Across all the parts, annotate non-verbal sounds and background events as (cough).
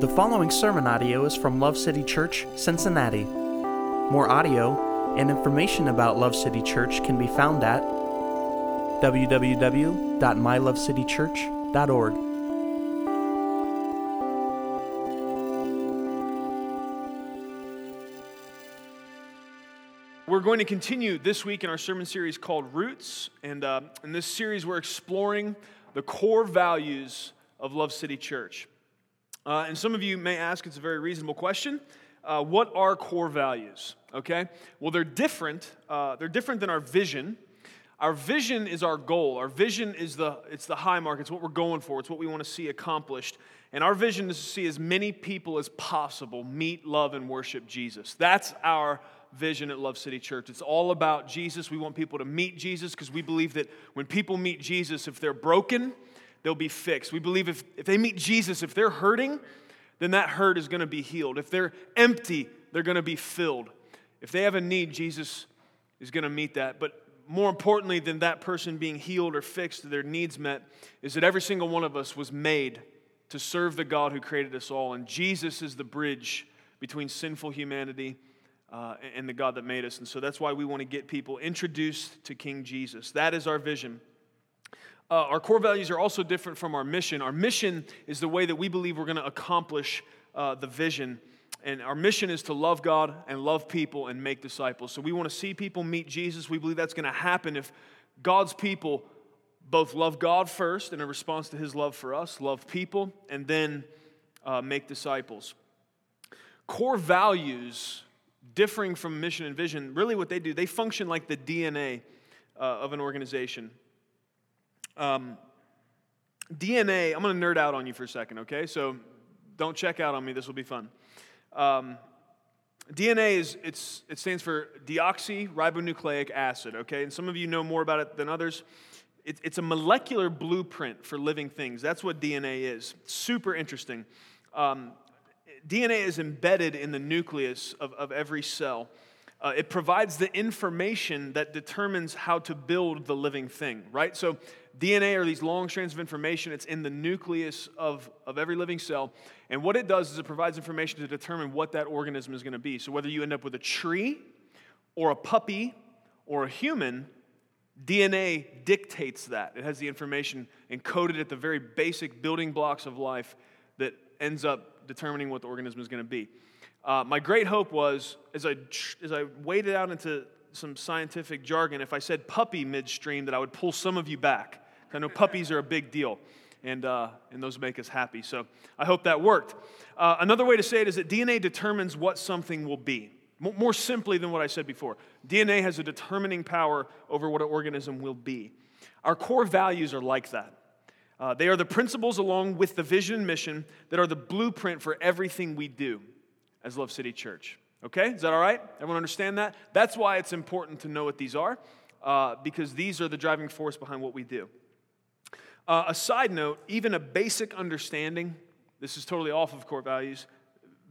The following sermon audio is from Love City Church, Cincinnati. More audio and information about Love City Church can be found at www.mylovecitychurch.org. We're going to continue this week in our sermon series called Roots. And uh, in this series, we're exploring the core values of Love City Church. Uh, and some of you may ask, it's a very reasonable question. Uh, what are core values? Okay, well, they're different. Uh, they're different than our vision. Our vision is our goal. Our vision is the it's the high mark. It's what we're going for. It's what we want to see accomplished. And our vision is to see as many people as possible meet, love, and worship Jesus. That's our vision at Love City Church. It's all about Jesus. We want people to meet Jesus because we believe that when people meet Jesus, if they're broken, they'll be fixed. We believe if, if they meet Jesus, if they're hurting, then that hurt is going to be healed. If they're empty, they're going to be filled. If they have a need, Jesus is going to meet that. But more importantly than that person being healed or fixed, their needs met, is that every single one of us was made to serve the God who created us all. And Jesus is the bridge between sinful humanity uh, and the God that made us. And so that's why we want to get people introduced to King Jesus. That is our vision. Uh, our core values are also different from our mission. Our mission is the way that we believe we're going to accomplish uh, the vision. And our mission is to love God and love people and make disciples. So we want to see people meet Jesus. We believe that's going to happen if God's people both love God first in a response to his love for us, love people, and then uh, make disciples. Core values differing from mission and vision, really what they do, they function like the DNA uh, of an organization. Um, DNA, I'm going to nerd out on you for a second, okay? So don't check out on me, this will be fun. Um, DNA is it's, it stands for deoxyribonucleic acid, okay? And some of you know more about it than others. It, it's a molecular blueprint for living things. That's what DNA is. Super interesting. Um, DNA is embedded in the nucleus of, of every cell. Uh, it provides the information that determines how to build the living thing, right? So, DNA are these long strands of information. It's in the nucleus of, of every living cell. And what it does is it provides information to determine what that organism is going to be. So, whether you end up with a tree or a puppy or a human, DNA dictates that. It has the information encoded at the very basic building blocks of life that ends up determining what the organism is going to be. Uh, my great hope was, as I, as I waded out into some scientific jargon, if I said puppy midstream, that I would pull some of you back. I know puppies are a big deal, and, uh, and those make us happy. So I hope that worked. Uh, another way to say it is that DNA determines what something will be. More simply than what I said before, DNA has a determining power over what an organism will be. Our core values are like that. Uh, they are the principles along with the vision and mission that are the blueprint for everything we do as Love City Church. Okay? Is that all right? Everyone understand that? That's why it's important to know what these are, uh, because these are the driving force behind what we do. Uh, a side note, even a basic understanding, this is totally off of core values,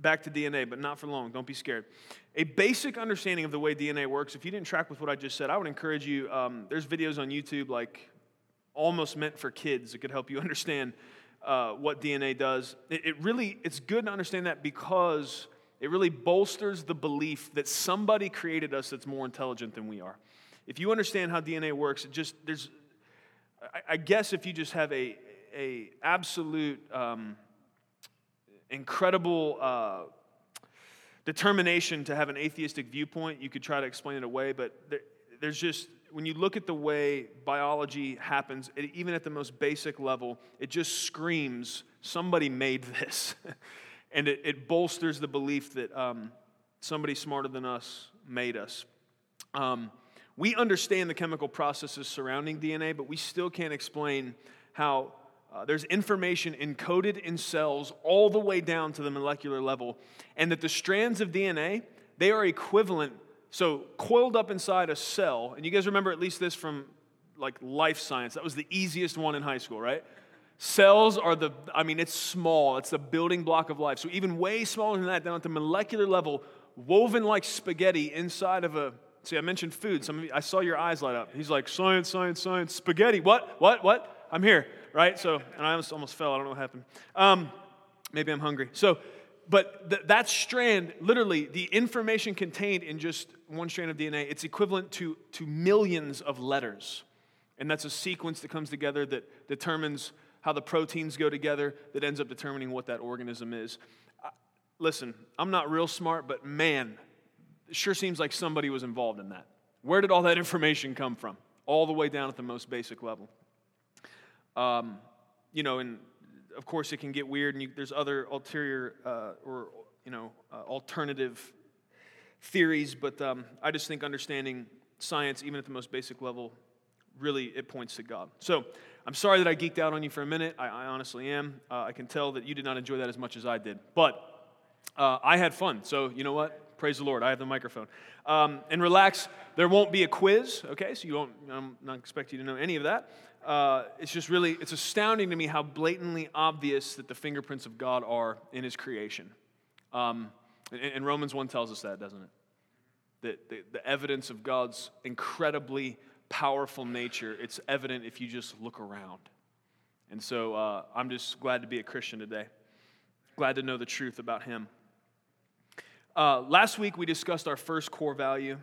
back to DNA, but not for long. Don't be scared. A basic understanding of the way DNA works, if you didn't track with what I just said, I would encourage you. Um, there's videos on YouTube like almost meant for kids. It could help you (laughs) understand uh, what DNA does. It, it really, it's good to understand that because it really bolsters the belief that somebody created us that's more intelligent than we are. If you understand how DNA works, it just there's, I, guess if you just have a a absolute um, incredible. Uh, determination to have an atheistic viewpoint, you could try to explain it away, but there, there's just when you look at the way biology happens, it, even at the most basic level, it just screams somebody made this. (laughs) and it, it, bolsters the belief that um, somebody smarter than us made us. Um, we understand the chemical processes surrounding DNA, but we still can't explain how uh, there's information encoded in cells all the way down to the molecular level, and that the strands of DNA they are equivalent so, coiled up inside a cell, and you guys remember at least this from like life science. That was the easiest one in high school, right? Cells are the, I mean, it's small, it's the building block of life. So, even way smaller than that, down at the molecular level, woven like spaghetti inside of a, see, I mentioned food. Some of you, I saw your eyes light up. He's like, science, science, science, spaghetti. What? What? What? I'm here, right? So, and I almost, almost fell. I don't know what happened. Um, Maybe I'm hungry. So, but th- that strand, literally, the information contained in just one strand of DNA, it's equivalent to, to millions of letters. And that's a sequence that comes together that determines how the proteins go together, that ends up determining what that organism is. Uh, listen, I'm not real smart, but man, it sure seems like somebody was involved in that. Where did all that (laughs) information come from? All the way down at the most basic level. Um, you know, and of course, it can get weird, and you, there's other ulterior uh, or you know uh, alternative theories. But um, I just think understanding science, even at the most basic level, really it points to God. So I'm sorry that I geeked out on you for a minute. I, I honestly am. Uh, I can tell that you did not enjoy that as much as I did, but uh, I had fun. So you know what? Praise the Lord. I have the microphone. Um, and relax. There won't be a quiz. Okay, so you won't. I'm not expecting you to know any of that uh, it's just really it's astounding to me how blatantly obvious that the fingerprints of god are in his creation um, and, and, romans 1 tells us that doesn't it that the, the evidence of god's incredibly powerful nature it's evident if you just look around and so uh, i'm just glad to be a christian today glad to know the truth about him uh, last week we discussed our first core value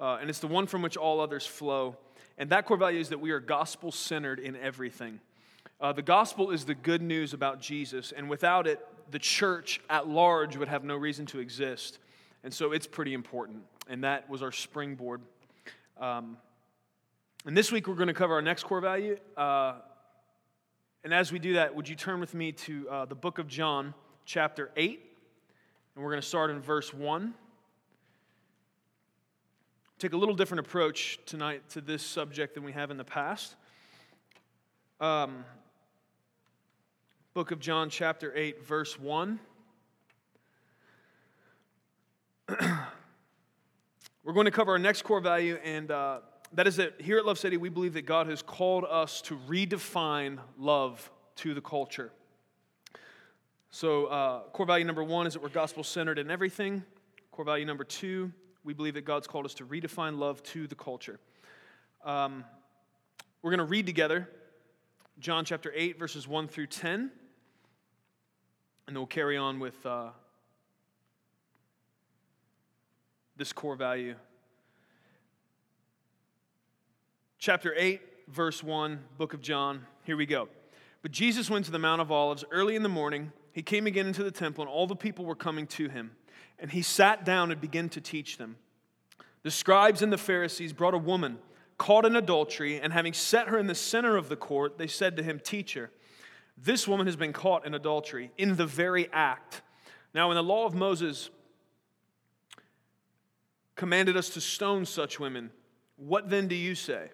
uh, and it's the one from which all others flow and that core value is that we are gospel centered in everything. Uh, the gospel is the good news about Jesus, and without it, the church at large would have no reason to exist. And so it's pretty important. And that was our springboard. Um, and this week, we're going to cover our next core value. Uh, and as we do that, would you turn with me to uh, the book of John, chapter 8? And we're going to start in verse 1 take a little different approach tonight to this subject than we have in the past. Um, book of John, chapter 8, verse 1. (clears throat) We're going to cover our next core value, and uh, that is that here at Love City, we believe that God has called us to redefine love to the culture. So, uh, core value number one is that we're gospel centered in everything. Core value number two we believe that God's called us to redefine love to the culture. Um, we're going to read together John chapter 8, verses 1 through 10, and then we'll carry on with uh, this core value. Chapter 8, verse 1, book of John. Here we go. But Jesus went to the Mount of Olives early in the morning. He came again into the temple, and all the people were coming to him and he sat down and began to teach them. The scribes and the Pharisees brought a woman caught in adultery, and having set her in the center of the court, they said to him, Teacher, this woman has been caught in adultery in the very act. Now, in the law of Moses commanded us to stone such women, what then do you say?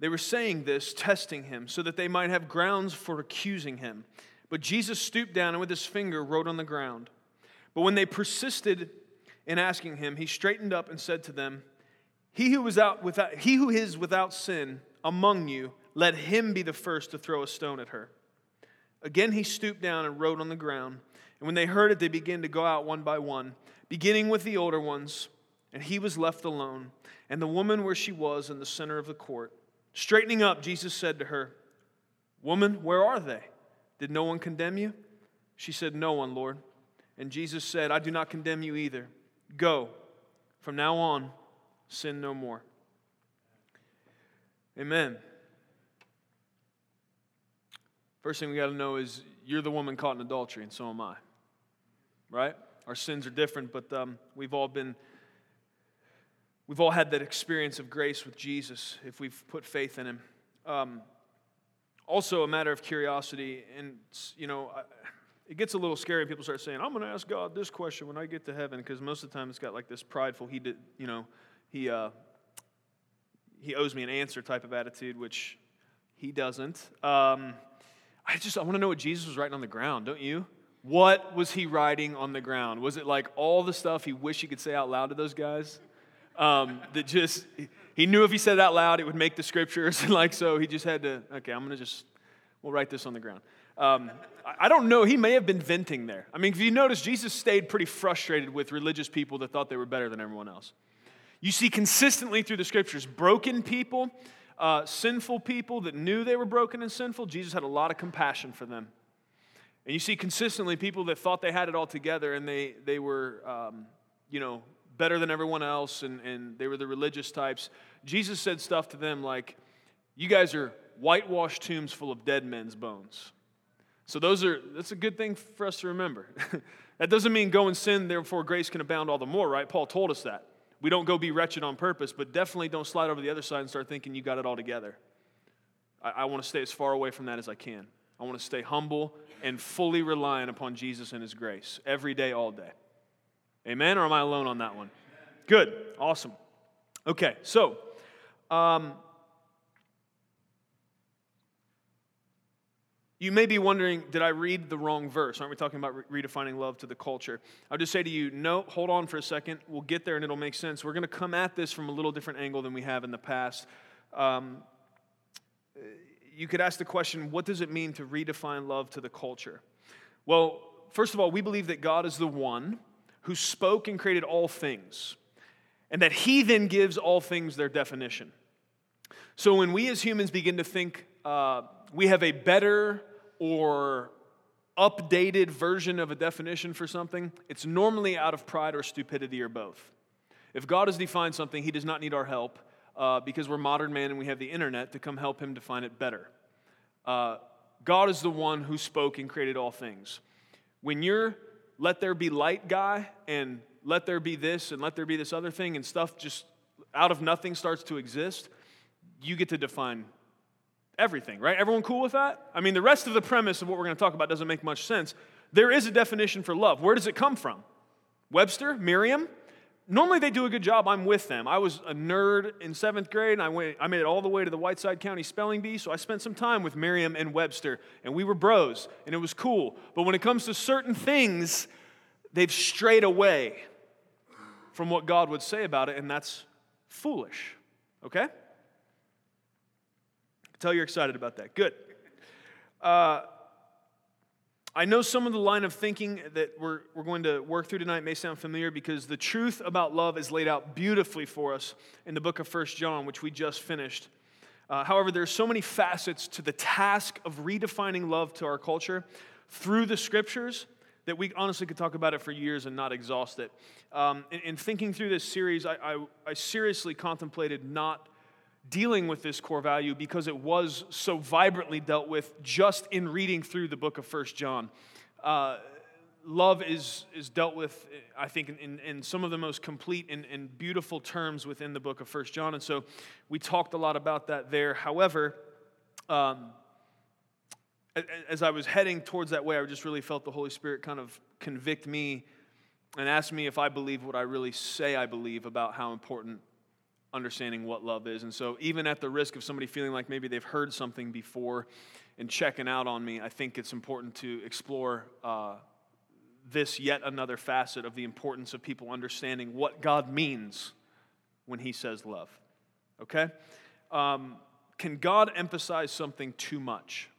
They were saying this, testing him, so that they might have grounds for accusing him. But Jesus stooped down and with his finger wrote on the ground. But when they persisted in asking him, he straightened up and said to them, He who, was out without, he who is without sin among you, let him be the first to throw a stone at her. Again he stooped down and wrote on the ground. And when they heard it, they began to go out one by one, beginning with the older ones. And he was left alone, and the woman where she was in the center of the court. Straightening up, Jesus said to her, Woman, where are they? Did no one condemn you? She said, No one, Lord. And Jesus said, I do not condemn you either. Go. From now on, sin no more. Amen. First thing we got to know is you're the woman caught in adultery, and so am I. Right? Our sins are different, but um, we've all been, we've all had that experience of grace with Jesus if we've put faith in Him. Um, also, a matter of curiosity, and you know. I, it gets a little scary people start saying, I'm going to ask God this question when I get to heaven, because most of the time it's got like this prideful, he did, you know, he, uh, he owes me an answer type of attitude, which he doesn't. Um, I just, I want to know what Jesus was writing on the ground, don't you? What was he writing on the ground? Was it like all the stuff he wished he could say out loud to those guys? Um, that just, he knew if he said it out loud, it would make the scriptures. And (laughs) like, so he just had to, okay, I'm going to just, we'll write this on the ground. Um, I don't know. He may have been venting there. I mean, if you notice, Jesus stayed pretty frustrated with religious people that thought they were better than everyone else. You see consistently through the scriptures broken people, uh, sinful people that knew they were broken and sinful. Jesus had a lot of compassion for them. And you see consistently people that thought they had it all together and they, they were, um, you know, better than everyone else and, and they were the religious types. Jesus said stuff to them like, You guys are whitewashed tombs full of dead men's bones. So those are that's a good thing for us to remember. (laughs) that doesn't mean go and sin, therefore grace can abound all the more, right? Paul told us that. We don't go be wretched on purpose, but definitely don't slide over the other side and start thinking you got it all together. I, I want to stay as far away from that as I can. I want to stay humble and fully reliant upon Jesus and His grace every day, all day. Amen? Or am I alone on that one? Good. Awesome. Okay, so um, you may be wondering, did I read the wrong verse? Aren't we talking about re- redefining love to the culture? I'll just say to you, no, hold on for a second. We'll get there and it'll make sense. We're going to come at this from a little different angle than we have in the past. Um, you could ask the question what does it mean to redefine love to the culture? Well, first of all, we believe that God is the one who spoke and created all things, and that He then gives all things their definition. So when we as humans begin to think uh, we have a better or updated version of a definition for something, it's normally out of pride or stupidity or both. If God has defined something, He does not need our help uh, because we're modern man and we have the internet to come help him define it better. Uh, God is the one who spoke and created all things. When you're let there be light guy and let there be this and let there be this other thing and stuff just out of nothing starts to exist, you get to define everything, right? Everyone cool with that? I mean, the rest of the premise of what we're going to talk about doesn't make much sense. There is a definition for love. Where does it come from? Webster? Merriam? normally they do a good job. I'm with them. I was a nerd in seventh grade, and I, went, I made it all the way to the Whiteside County Spelling Bee, so I spent some time with Merriam and Webster, and we were bros, and it was cool. But when it comes to certain things, they've strayed away from what God would say about it, and that's foolish. Okay? Tell you're excited about that. Good. Uh, I know some of the line of thinking that we're, we're going to work through tonight may sound familiar because the truth about love is laid out beautifully for us in the book of First John, which we just finished. Uh, however, there are so many facets to the task of redefining love to our culture through the scriptures that we honestly could talk about it for years and not exhaust it. Um, in, in, thinking through this series, I, I, I seriously contemplated not dealing with this core value because it was so vibrantly dealt with just in reading through the book of First John. Uh, love is, is dealt with, I think, in, in some of the most complete and, and beautiful terms within the book of First John. And so we talked a lot about that there. However, um, as I was heading towards that way, I just really felt the Holy Spirit kind of convict me and ask me if I believe what I really say I believe about how important understanding what love is. And so, even at the risk of somebody feeling like maybe they've heard something before and checking out on me, I think it's important to explore uh, this yet another facet of the importance of people understanding what God means when He says love. Okay? Um, can God emphasize something too much?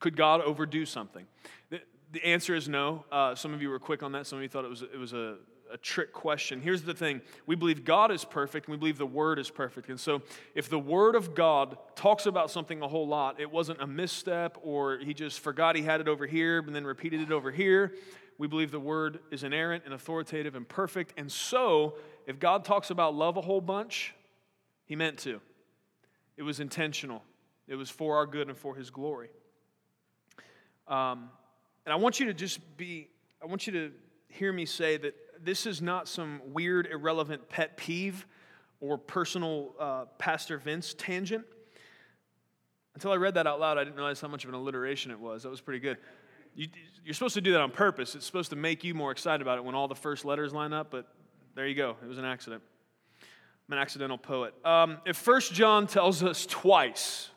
Could God overdo something? The, the answer is no. Uh, some of you were quick on that. Some of you thought it was, it was a a trick question. Here's the thing we believe God is perfect, and we believe the Word is perfect. And so, if the Word of God talks about something a whole lot, it wasn't a misstep or he just forgot he had it over here and then repeated it over here. We believe the Word is inerrant and authoritative and perfect. And so, if God talks about love a whole bunch, he meant to. It was intentional, it was for our good and for his glory. Um, and I want you to just be, I want you to hear me say that this is not some weird, irrelevant pet peeve or personal uh, Pastor Vince tangent. Until I read that out loud, I didn't realize how much of an alliteration it was. That was pretty good. You, are supposed to do that on purpose. It's supposed to make you more excited about it when all the first letters line up, but there you go. It was an accident. I'm an accidental poet. Um, if First John tells us twice,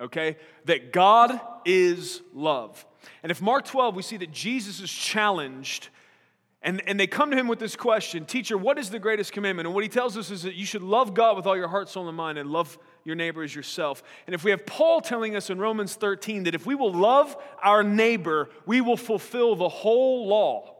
okay, that God is love, and if Mark 12, we see that Jesus is challenged and, and they come to him with this question Teacher, what is the greatest commandment? And what he tells us is that you should love God with all your heart, soul, and mind, and love your neighbor as yourself. And if we have Paul telling us in Romans 13 that if we will love our neighbor, we will fulfill the whole law.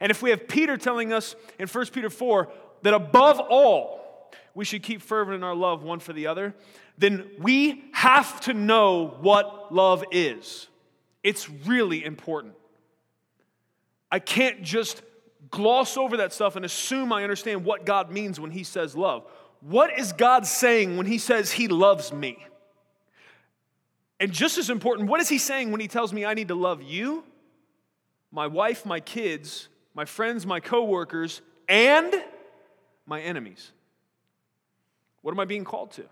And if we have Peter telling us in 1 Peter 4 that above all, we should keep fervent in our love one for the other, then we have to know what love is. It's really important. I can't just gloss over that stuff and assume I understand what God means when He says love. What is God saying when He says He loves me? And just as important, what is He saying when He tells me I need to love you, my wife, my kids, my friends, my coworkers, and my enemies? What am I being called to?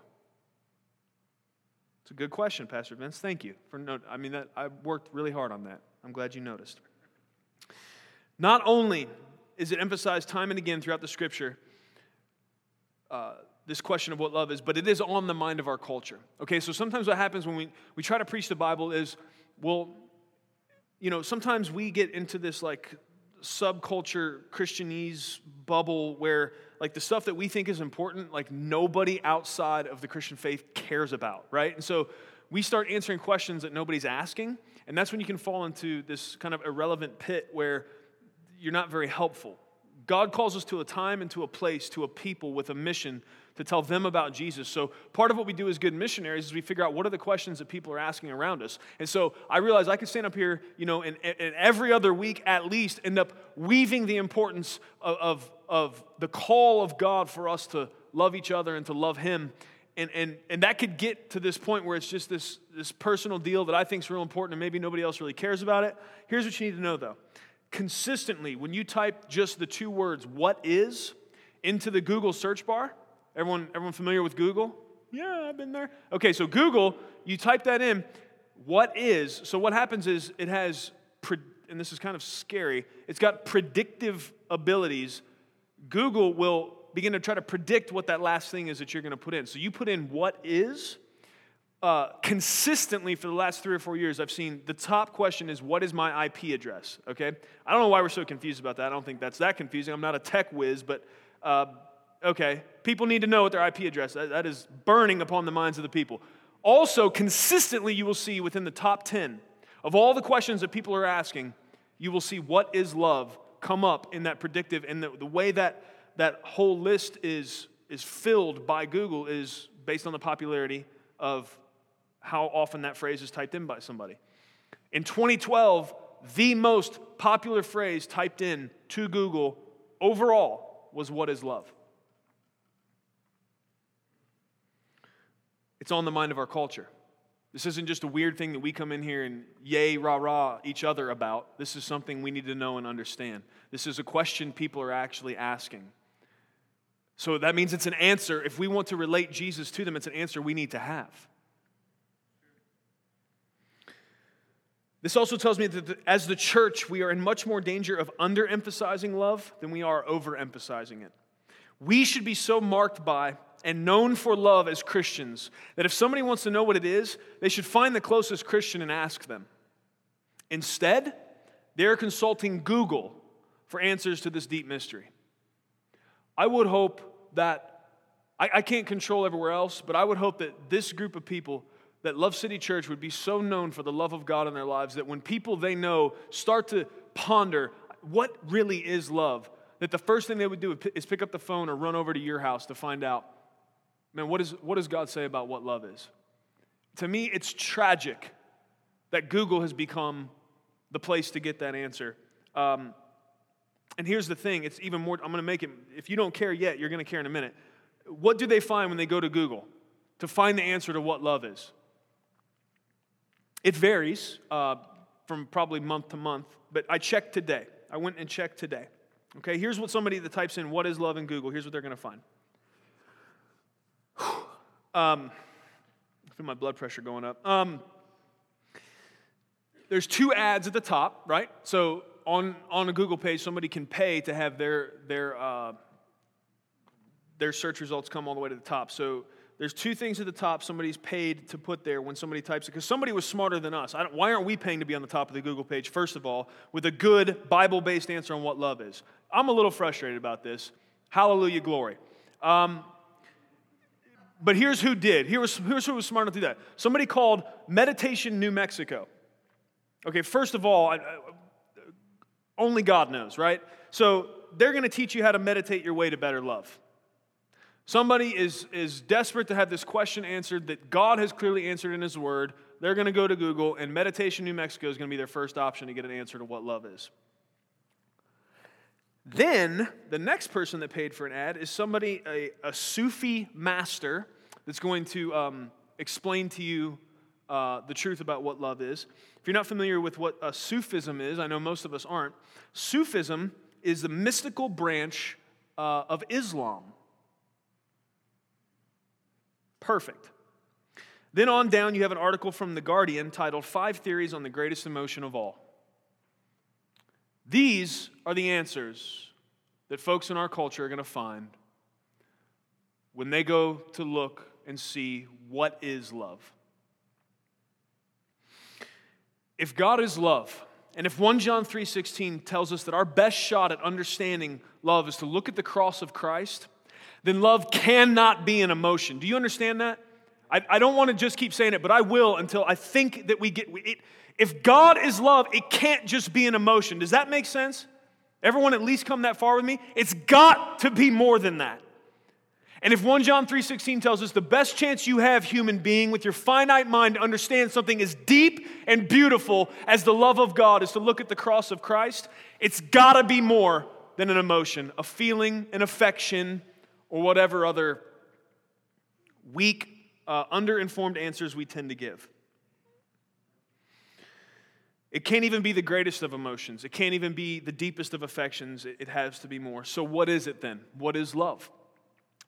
It's a good question, Pastor Vince. Thank you for I mean that I worked really hard on that. I'm glad you noticed. Not only is it emphasized time and again throughout the scripture, uh, this question of what love is, but it is on the mind of our culture. Okay, so sometimes what happens when we, we try to preach the Bible is, well, you know, sometimes we get into this like subculture Christianese bubble where like the stuff that we think is important, like nobody outside of the Christian faith cares about, right? And so we start answering questions that nobody's asking, and that's when you can fall into this kind of irrelevant pit where you're not very helpful. God calls us to a time and to a place, to a people with a mission to tell them about Jesus. So, part of what we do as good missionaries is we figure out what are the questions that people are asking around us. And so, I realize I could stand up here, you know, and, and every other week at least end up weaving the importance of, of, of the call of God for us to love each other and to love Him. And, and, and that could get to this point where it's just this, this personal deal that I think is real important and maybe nobody else really cares about it. Here's what you need to know though consistently, when you type just the two words, what is, into the Google search bar, Everyone, everyone familiar with Google? Yeah, I've been there. Okay, so Google, you type that in, what is, so what happens is it has, and this is kind of scary, it's got predictive abilities. Google will begin to try to predict what that last thing is that you're going to put in. So you put in what is, uh, consistently for the last three or four years, I've seen the top question is, What is my IP address? Okay? I don't know why we're so confused about that. I don't think that's that confusing. I'm not a tech whiz, but uh, okay, people need to know what their IP address that, that is burning upon the minds of the people. Also, consistently, you will see within the top 10 of all the questions that people are asking, you will see what is love come up in that predictive. And the, the way that that whole list is, is filled by Google is based on the popularity of how often that phrase is typed in by somebody. In 2012, the most popular phrase typed in to Google overall was what is love? It's on the mind of our culture. This isn't just a weird thing that we come in here and yay, rah, rah each other about. This is something we need to know and understand. This is a question people are actually asking. So that means it's an answer. If we want to relate Jesus to them, it's an answer we need to have. This also tells me that as the church, we are in much more danger of underemphasizing love than we are overemphasizing it. We should be so marked by and known for love as Christians that if somebody wants to know what it is, they should find the closest Christian and ask them. Instead, they're consulting Google for answers to this deep mystery. I would hope that, I, I, can't control everywhere else, but I would hope that this group of people, that Love City Church, would be so known for the love of God in their lives that when people they know start to ponder what really is love, that the first thing they would do is pick up the phone or run over to your house to find out Man, what, is, what does God say about what love is? To me, it's tragic that Google has become the place to get that answer. Um, and here's the thing it's even more, I'm going to make it, if you don't care yet, you're going to care in a minute. What do they find when they go to Google to find the answer to what love is? It varies uh, from probably month to month, but I checked today. I went and checked today. Okay, here's what somebody that types in what is love in Google, here's what they're going to find. (sighs) Um, I feel my blood pressure going up. Um, there's two ads at the top, right? So on, on a Google page, somebody can pay to have their, their, uh, their search results come all the way to the top. So there's two things at the top somebody's paid to put there when somebody types it because somebody was smarter than us. why aren't we paying to be on the top of the Google page, first of all, with a good Bible based answer on what love is? I'm a little frustrated about this. Hallelujah, glory. Um, but here's who did. Here's, here's who was smart enough to do that. Somebody called Meditation New Mexico. Okay, first of all, I, only God knows, right? So they're going to teach you how to meditate your way to better love. Somebody is, is desperate to have this question answered that God has clearly answered in His Word. They're going to go to Google, and Meditation New Mexico is going to be their first option to get an answer to what love is. Then, the next person that paid for an ad is somebody, a, a Sufi master, that's going to um, explain to you uh, the truth about what love is. If you're not familiar with what uh, Sufism is, I know most of us aren't. Sufism is the mystical branch uh, of Islam. Perfect. Then on down, you have an article from The Guardian titled Five Theories on the Greatest Emotion of All. These are the answers that folks in our culture are going to find when they go to look and see what is love. If God is love, and if 1 John 3:16 tells us that our best shot at understanding love is to look at the cross of Christ, then love cannot be an emotion. Do you understand that? I, I don't want to just keep saying it, but I will until I think that we get it. If God is love, it can't just be an emotion. Does that make sense? Everyone at least come that far with me? It's got to be more than that. And if 1 John 3:16 tells us the best chance you have human being with your finite mind to understand something as deep and beautiful as the love of God is to look at the cross of Christ, it's got to be more than an emotion, a feeling, an affection, or whatever other weak, uh, underinformed answers we tend to give. It can't even be the greatest of emotions. It can't even be the deepest of affections. It has to be more. So, what is it then? What is love?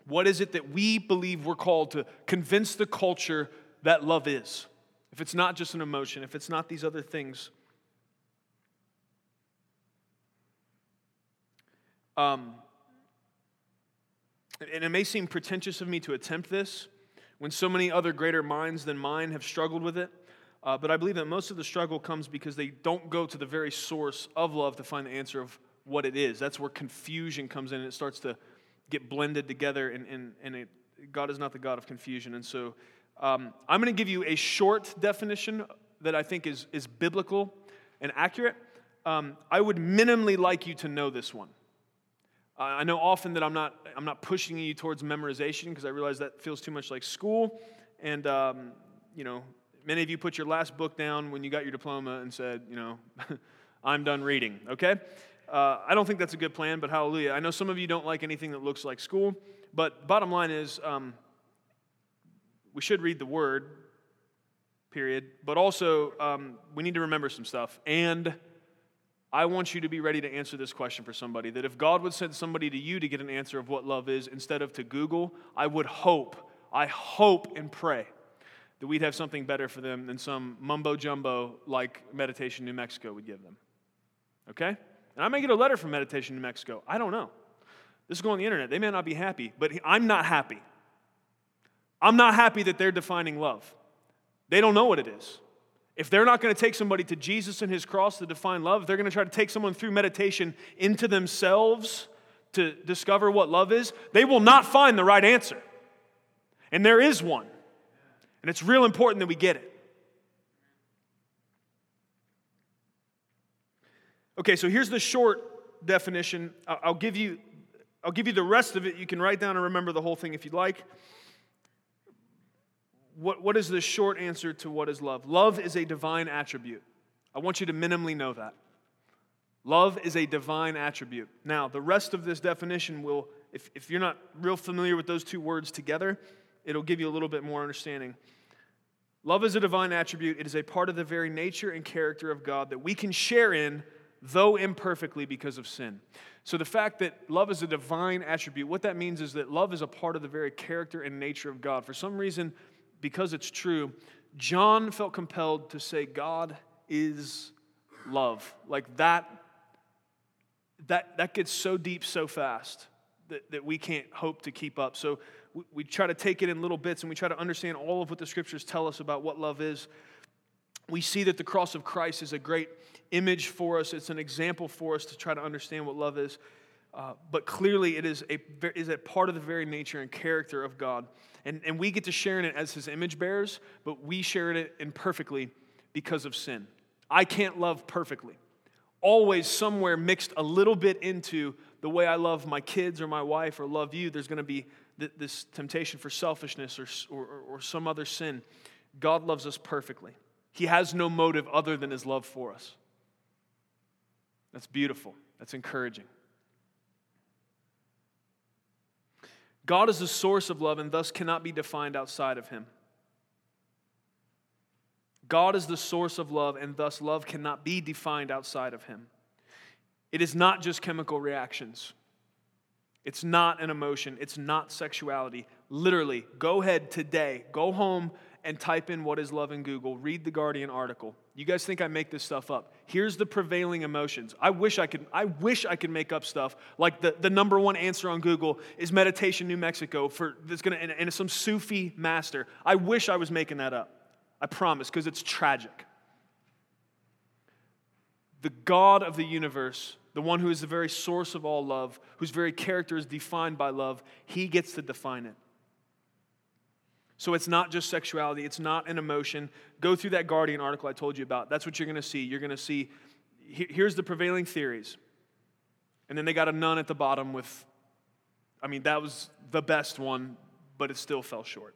What is it that we believe we're called to convince the culture that love is? If it's not just an emotion, if it's not these other things. Um, and it may seem pretentious of me to attempt this when so many other greater minds than mine have struggled with it. Uh, but I believe that most of the struggle comes because they don't go to the very source of love to find the answer of what it is. That's where confusion comes in and it starts to get blended together, and, and, and it, God is not the God of confusion. And so um, I'm going to give you a short definition that I think is, is biblical and accurate. Um, I would minimally like you to know this one. Uh, I know often that I'm not, I'm not pushing you towards memorization because I realize that feels too much like school. And, um, you know, many of you put your last book down when you got your diploma and said, you know, (laughs) I'm done reading, okay? Uh, I don't think that's a good plan, but hallelujah. I know some of you don't like anything that looks like school, but bottom line is um, we should read the word, period, but also um, we need to remember some stuff. And I want you to be ready to answer this question for somebody that if God would send somebody to you to get an answer of what love is instead of to Google, I would hope, I hope and pray that we'd have something better for them than some mumbo jumbo like Meditation New Mexico would give them. Okay? And I may get a letter from Meditation New Mexico. I don't know. This is going on the internet. They may not be happy, but I'm not happy. I'm not happy that they're defining love. They don't know what it is. If they're not going to take somebody to Jesus and his cross to define love, they're going to try to take someone through meditation into themselves to discover what love is, they will not find the right answer. And there is one. And it's real important that we get it. Okay, so here's the short definition. I'll give you, I'll give you the rest of it. You can write down and remember the whole thing if you'd like. What, what is the short answer to what is love? Love is a divine attribute. I want you to minimally know that. Love is a divine attribute. Now, the rest of this definition will, if, if you're not real familiar with those two words together, it'll give you a little bit more understanding. Love is a divine attribute. It is a part of the very nature and character of God that we can share in though imperfectly because of sin. So, the fact that love is a divine attribute, what that means is that love is a part of the very character and nature of God. For some reason, because it's true, John felt compelled to say, God is love. Like that, that, that gets so deep so fast that, that we can't hope to keep up. So, we, we try to take it in little bits and we try to understand all of what the scriptures tell us about what love is we see that the cross of Christ is a great image for us. It's an example for us to try to understand what love is. Uh, but clearly, it is a, is a part of the very nature and character of God. And, and we get to share in it as his image bearers, but we share it imperfectly because of sin. I can't love perfectly. Always somewhere mixed a little bit into the way I love my kids or my wife or love you, there's going to be this temptation for selfishness or, or, or some other sin, God loves us perfectly. He has no motive other than his love for us. That's beautiful. That's encouraging. God is the source of love and thus cannot be defined outside of him. God is the source of love and thus love cannot be defined outside of him. It is not just chemical reactions. It's not an emotion. It's not sexuality. Literally, go ahead today, go home and type in what is love in Google. Read the Guardian article. You guys think I make this stuff up. Here's the prevailing emotions. I wish I could, I wish I could make up stuff. Like the, the number one answer on Google is meditation New Mexico for that's gonna and, and some Sufi master. I wish I was making that up. I promise, because it's tragic. The God of the universe, the one who is the very source of all love, whose very character is defined by love, he gets to define it. So it's not just sexuality, it's not an emotion. Go through that Guardian article I told you about. That's what you're going to see. You're going to see here's the prevailing theories. And then they got a nun at the bottom with, I mean, that was the best one, but it still fell short.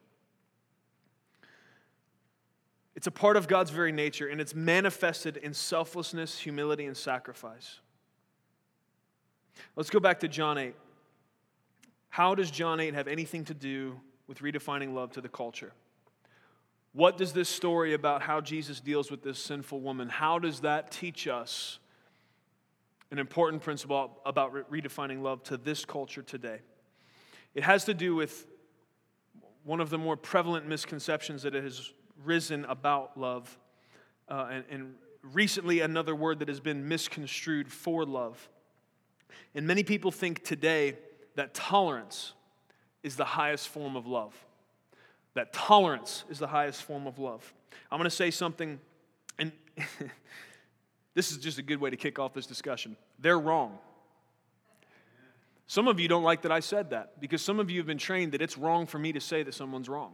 It's a part of God's very nature, and it's manifested in selflessness, humility, and sacrifice. Let's go back to John 8. How does John 8 have anything to do with redefining love to the culture. What does this story about how Jesus deals with this sinful woman, how does that teach us an important principle about redefining love to this culture today? It has to do with one of the more prevalent misconceptions that has risen about love, uh, and, and recently another word that has been misconstrued for love. And many people think today that tolerance is the highest form of love. That tolerance is the highest form of love. I'm going to say something, and (laughs) this is just a good way to kick off this discussion. They're wrong. Some of you don't like that I said that because some of you have been trained that it's wrong for me to say that someone's wrong.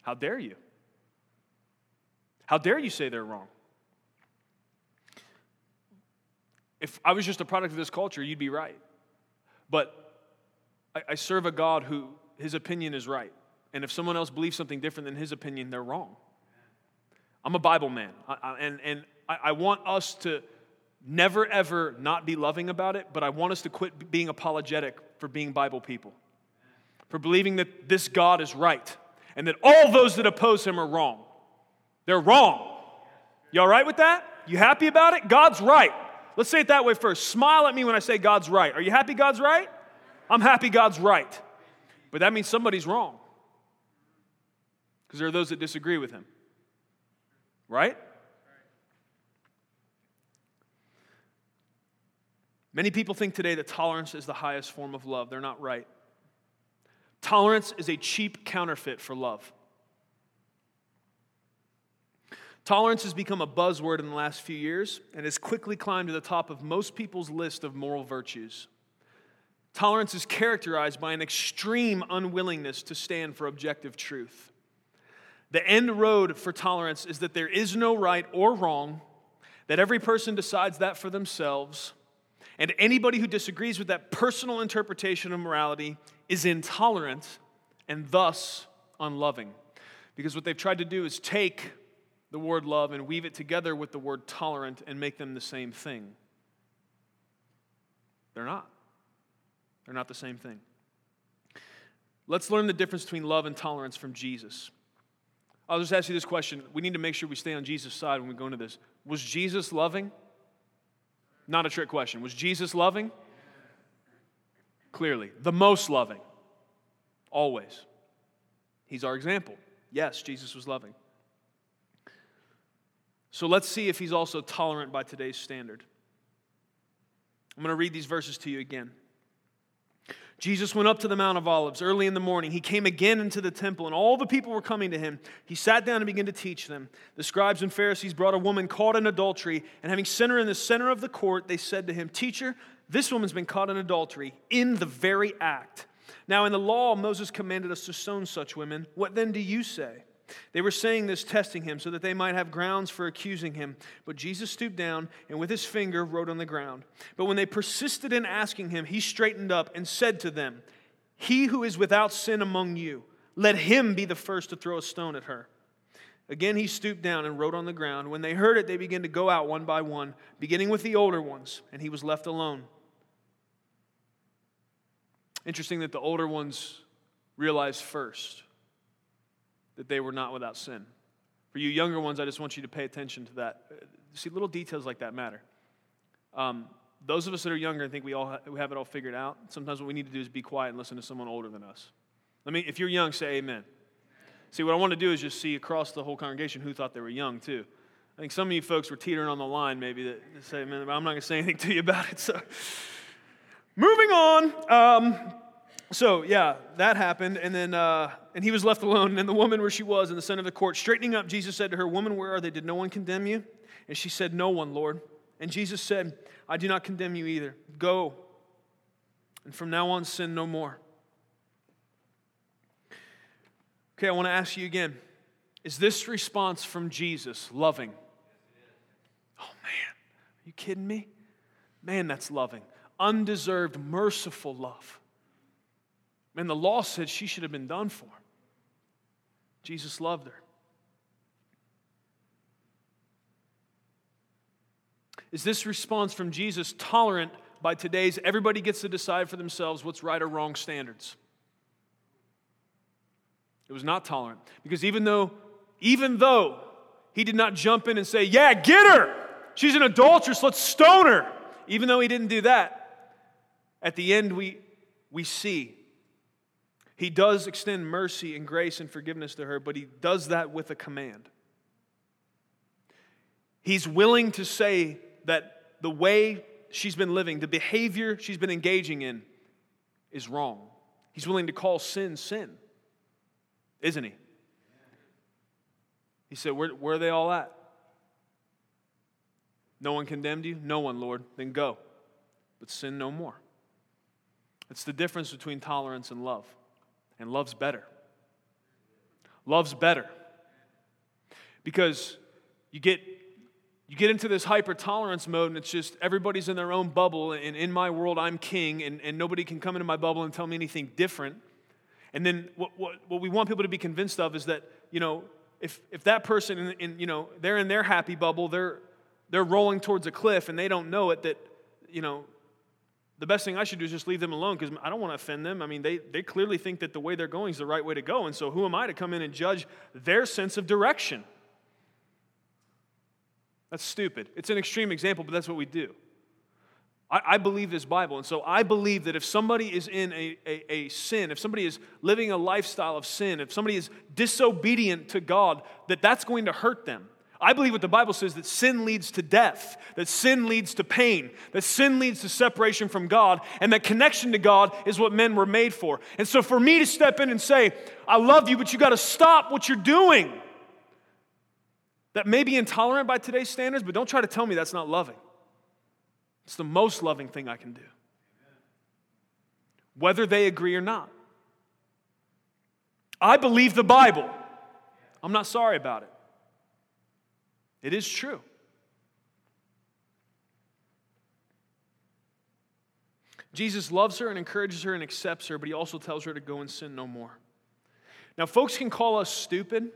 How dare you? How dare you say they're wrong? If I was just a product of this culture, you'd be right. But I, serve a God who his opinion is right. And if someone else believes something different than his opinion, they're wrong. I'm a Bible man. I, I, and and I, I want us to never ever not be loving about it, but I want us to quit being apologetic for being Bible people, for believing that this God is right and that all those that oppose him are wrong. They're wrong. You all right with that? You happy about it? God's right. Let's say it that way first. Smile at me when I say God's right. Are you happy God's right? I'm happy God's right. But that means somebody's wrong. Because there are those that disagree with him. Right? Many people think today that tolerance is the highest form of love. They're not right. Tolerance is a cheap counterfeit for love. Tolerance has become a buzzword in the last few years and has quickly climbed to the top of most people's list of moral virtues. Tolerance is characterized by an extreme unwillingness to stand for objective truth. The end road for tolerance is that there is no right or wrong, that every person decides that for themselves, and anybody who disagrees with that personal interpretation of morality is intolerant and thus unloving. Because what they've tried to do is take the word love and weave it together with the word tolerant and make them the same thing. They're not. They're not the same thing. Let's learn the difference between love and tolerance from Jesus. I'll just ask you this question. We need to make sure we stay on Jesus' side when we go into this. Was Jesus loving? Not a trick question. Was Jesus loving? Clearly. The most loving. Always. He's our example. Yes, Jesus was loving. So let's see if he's also tolerant by today's standard. I'm going to read these verses to you again. Jesus went up to the Mount of Olives early in the morning. He came again into the temple, and all the people were coming to him. He sat down and began to teach them. The scribes and Pharisees brought a woman caught in adultery, and having sent her in the center of the court, they said to him, Teacher, this woman's been caught in adultery in the very act. Now, in the law, Moses commanded us to stone such women. What then do you say? They were saying this, testing him, so that they might have grounds for accusing him. But Jesus stooped down and with his finger wrote on the ground. But when they persisted in asking him, he straightened up and said to them, He who is without sin among you, let him be the first to throw a stone at her. Again, he stooped down and wrote on the ground. When they heard it, they began to go out one by one, beginning with the older ones, and he was left alone. Interesting that the older ones realized first that they were not without sin. For you younger ones, I just want you to pay attention to that. See, little details like that matter. Um, those of us that are younger and think we all ha- we have it all figured out, sometimes what we need to do is be quiet and listen to someone older than us. Let me, if you're young, say amen. See, what I want to do is just see across the whole congregation who thought they were young, too. I think some of you folks were teetering on the line, maybe, that say, man, I'm not going to say anything to you about it. So, moving on. Um, so, yeah, that happened. And then, uh, and he was left alone. And the woman where she was in the center of the court, straightening up, Jesus said to her, Woman, where are they? Did no one condemn you? And she said, No one, Lord. And Jesus said, I do not condemn you either. Go, and from now on, sin no more. Okay, I want to ask you again is this response from Jesus loving? Oh, man, are you kidding me? Man, that's loving. Undeserved, merciful love. Man, the law said she should have been done for. Jesus loved her. Is this response from Jesus tolerant by today's everybody gets to decide for themselves what's right or wrong standards? It was not tolerant because even though even though he did not jump in and say, "Yeah, get her. She's an adulteress. Let's stone her." Even though he didn't do that, at the end we we see he does extend mercy and grace and forgiveness to her, but he does that with a command. He's willing to say that the way she's been living, the behavior she's been engaging in, is wrong. He's willing to call sin sin, isn't he? He said, Where, where are they all at? No one condemned you? No one, Lord. Then go. But sin no more. It's the difference between tolerance and love. And love's better. Love's better. Because you get you get into this hyper tolerance mode, and it's just everybody's in their own bubble, and in my world, I'm king, and, and nobody can come into my bubble and tell me anything different. And then what, what, what we want people to be convinced of is that, you know, if, if that person, in, in, you know, they're in their happy bubble, they're, they're rolling towards a cliff, and they don't know it, that, you know, the best thing I should do is just leave them alone because I don't want to offend them. I mean, they, they clearly think that the way they're going is the right way to go. And so, who am I to come in and judge their sense of direction? That's stupid. It's an extreme example, but that's what we do. I, I believe this Bible, and so I believe that if somebody is in a, a, a sin, if somebody is living a lifestyle of sin, if somebody is disobedient to God, that that's going to hurt them. I believe what the Bible says that sin leads to death, that sin leads to pain, that sin leads to separation from God, and that connection to God is what men were made for. And so for me to step in and say, I love you, but you got to stop what you're doing that may be intolerant by today's standards, but don't try to tell me that's not loving. It's the most loving thing I can do, whether they agree or not. I believe the Bible. I'm not sorry about it. It is true. Jesus loves her and encourages her and accepts her, but he also tells her to go and sin no more. Now, folks can call us stupid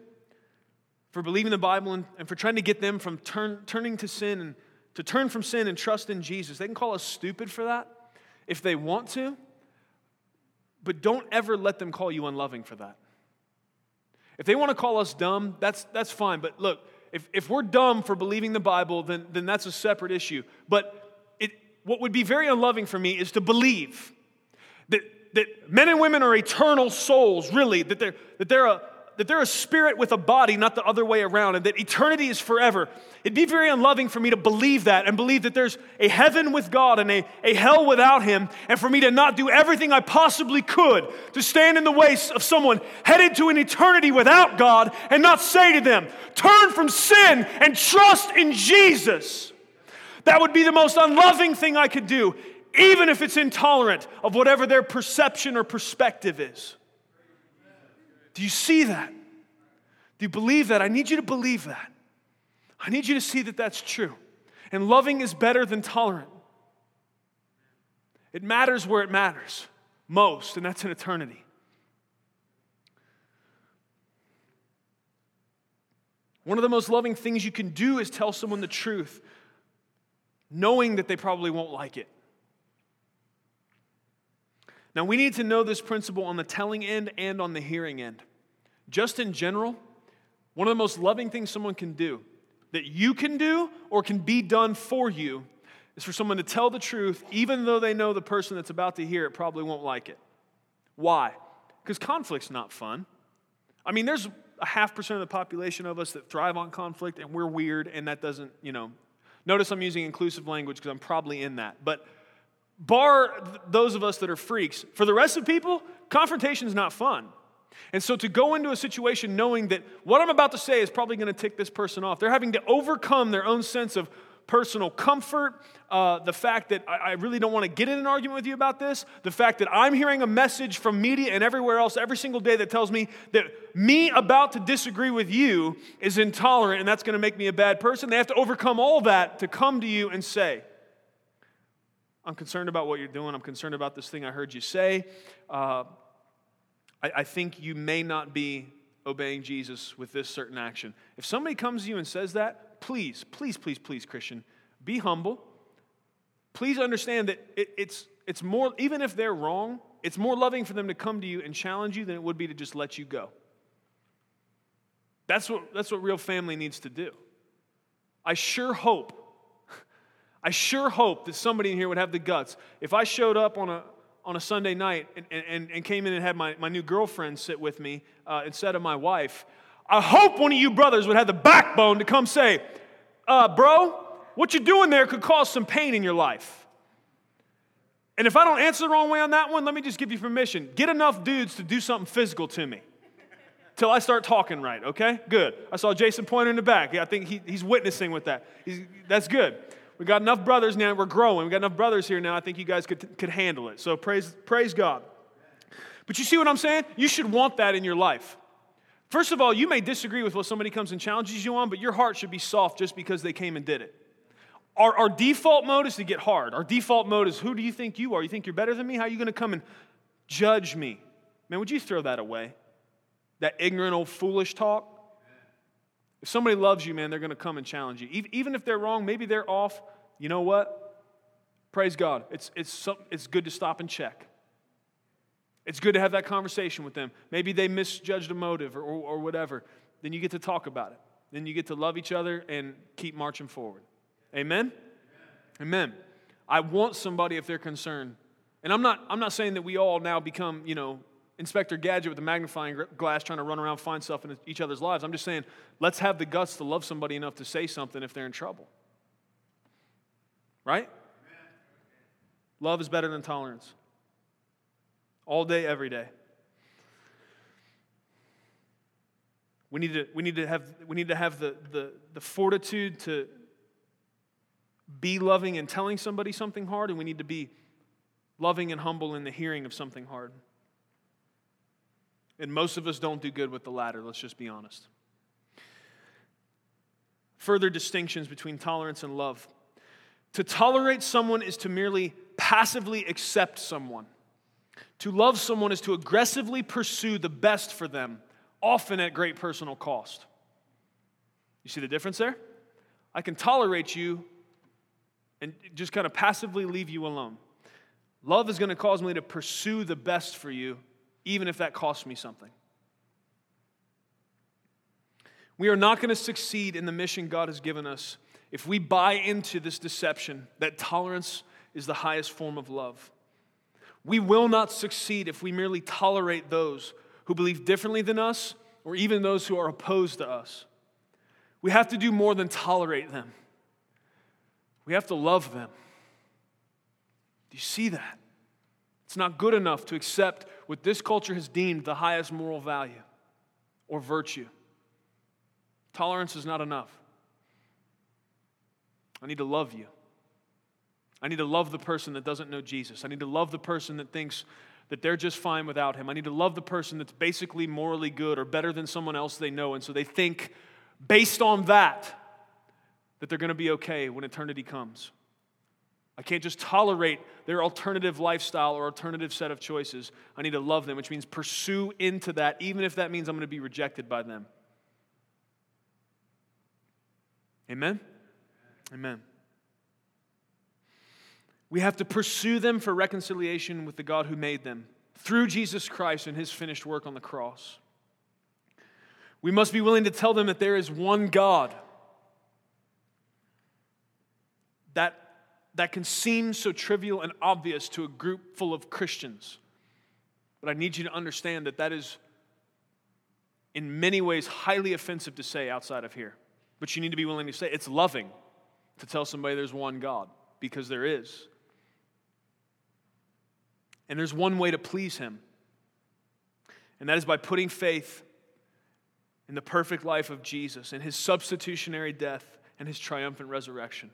for believing the Bible and, and for trying to get them from turn, turning to sin and to turn from sin and trust in Jesus. They can call us stupid for that if they want to, but don't ever let them call you unloving for that. If they want to call us dumb, that's, that's fine. But look, if, if we're dumb for believing the Bible, then, then that's a separate issue. But it, what would be very unloving for me is to believe that, that men and women are eternal souls, really, that they're, that they're a, that they're a spirit with a body, not the other way around, and that eternity is forever. It'd be very unloving for me to believe that and believe that there's a heaven with God and a, a hell without Him, and for me to not do everything I possibly could to stand in the way of someone headed to an eternity without God and not say to them, Turn from sin and trust in Jesus. That would be the most unloving thing I could do, even if it's intolerant of whatever their perception or perspective is. Do you see that? Do you believe that? I need you to believe that. I need you to see that that's true. And loving is better than tolerant. It matters where it matters, most, and that's in eternity. One of the most loving things you can do is tell someone the truth, knowing that they probably won't like it. Now, we need to know this principle on the telling end and on the hearing end. Just in general, one of the most loving things someone can do, that you can do or can be done for you, is for someone to tell the truth, even though they know the person that's about to hear it probably won't like it. Why? Because conflict's not fun. I mean, there's a half percent of the population of us that thrive on conflict, and we're weird, and that doesn't, you know. Notice I'm using inclusive language because I'm probably in that. But bar those of us that are freaks, for the rest of people, confrontation is not fun. And so to go into a situation knowing that what I'm about to say is probably going to tick this person off, they're having to overcome their own sense of personal comfort, uh, the fact that I, I really don't want to get in an argument with you about this, the fact that I'm hearing a message from media and everywhere else every single day that tells me that me about to disagree with you is intolerant and that's going to make me a bad person. They have to overcome all that to come to you and say, I'm concerned about what you're doing. I'm concerned about this thing I heard you say. Uh, I, I think you may not be obeying Jesus with this certain action. If somebody comes to you and says that, please, please, please, please, Christian, be humble. Please understand that it, it's, it's more, even if they're wrong, it's more loving for them to come to you and challenge you than it would be to just let you go. That's what, that's what real family needs to do. I sure hope, (laughs) I sure hope that somebody in here would have the guts. If I showed up on a, on a Sunday night and, and, and came in and had my, my new girlfriend sit with me uh, instead of my wife, I hope one of you brothers would have the backbone to come say, uh, Bro, what you're doing there could cause some pain in your life. And if I don't answer the wrong way on that one, let me just give you permission. Get enough dudes to do something physical to me till I start talking right, okay? Good. I saw Jason pointing in the back. Yeah, I think he, he's witnessing with that. He's, that's good. We got enough brothers now. We're growing. We got enough brothers here now. I think you guys could, could handle it. So praise, praise God. But you see what I'm saying? You should want that in your life. First of all, you may disagree with what somebody comes and challenges you on, but your heart should be soft just because they came and did it. Our, our default mode is to get hard. Our default mode is who do you think you are? You think you're better than me? How are you going to come and judge me? Man, would you throw that away? That ignorant old foolish talk? If somebody loves you, man, they're going to come and challenge you. Even if they're wrong, maybe they're off, you know what? Praise God. It's, it's, it's good to stop and check. It's good to have that conversation with them. Maybe they misjudged a motive or, or, or whatever. Then you get to talk about it. Then you get to love each other and keep marching forward. Amen? Amen. Amen. I want somebody if they're concerned. And I'm not, I'm not saying that we all now become, you know, Inspector Gadget with a magnifying glass trying to run around find stuff in each other's lives. I'm just saying, let's have the guts to love somebody enough to say something if they're in trouble. Right? Love is better than tolerance. All day, every day. We need to, we need to have, we need to have the, the, the fortitude to be loving and telling somebody something hard, and we need to be loving and humble in the hearing of something hard. And most of us don't do good with the latter, let's just be honest. Further distinctions between tolerance and love. To tolerate someone is to merely passively accept someone. To love someone is to aggressively pursue the best for them, often at great personal cost. You see the difference there? I can tolerate you and just kind of passively leave you alone. Love is going to cause me to pursue the best for you even if that costs me something. We are not going to succeed in the mission God has given us if we buy into this deception that tolerance is the highest form of love. We will not succeed if we merely tolerate those who believe differently than us or even those who are opposed to us. We have to do more than tolerate them, we have to love them. Do you see that? It's not good enough to accept what this culture has deemed the highest moral value or virtue. Tolerance is not enough. I need to love you. I need to love the person that doesn't know Jesus. I need to love the person that thinks that they're just fine without him. I need to love the person that's basically morally good or better than someone else they know. And so they think, based on that, that they're going to be okay when eternity comes. I can't just tolerate their alternative lifestyle or alternative set of choices. I need to love them, which means pursue into that, even if that means I'm going to be rejected by them. Amen? Amen. We have to pursue them for reconciliation with the God who made them through Jesus Christ and his finished work on the cross. We must be willing to tell them that there is one God. That, that can seem so trivial and obvious to a group full of Christians. But I need you to understand that that is, in many ways, highly offensive to say outside of here. But you need to be willing to say it's loving to tell somebody there's one God, because there is. And there's one way to please Him, and that is by putting faith in the perfect life of Jesus and His substitutionary death and His triumphant resurrection.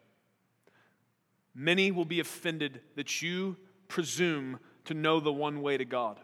Many will be offended that you presume to know the one way to God.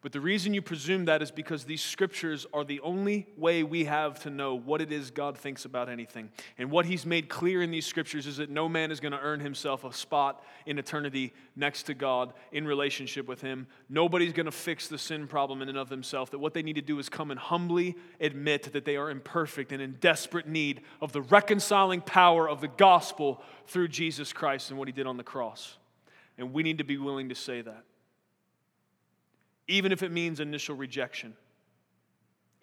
But the reason you presume that is because these scriptures are the only way we have to know what it is God thinks about anything. And what He's made clear in these scriptures is that no man is going to earn himself a spot in eternity next to God in relationship with Him. Nobody's going to fix the sin problem in and of themselves. That what they need to do is come and humbly admit that they are imperfect and in desperate need of the reconciling power of the gospel through Jesus Christ and what He did on the cross. And we need to be willing to say that even if it means initial rejection,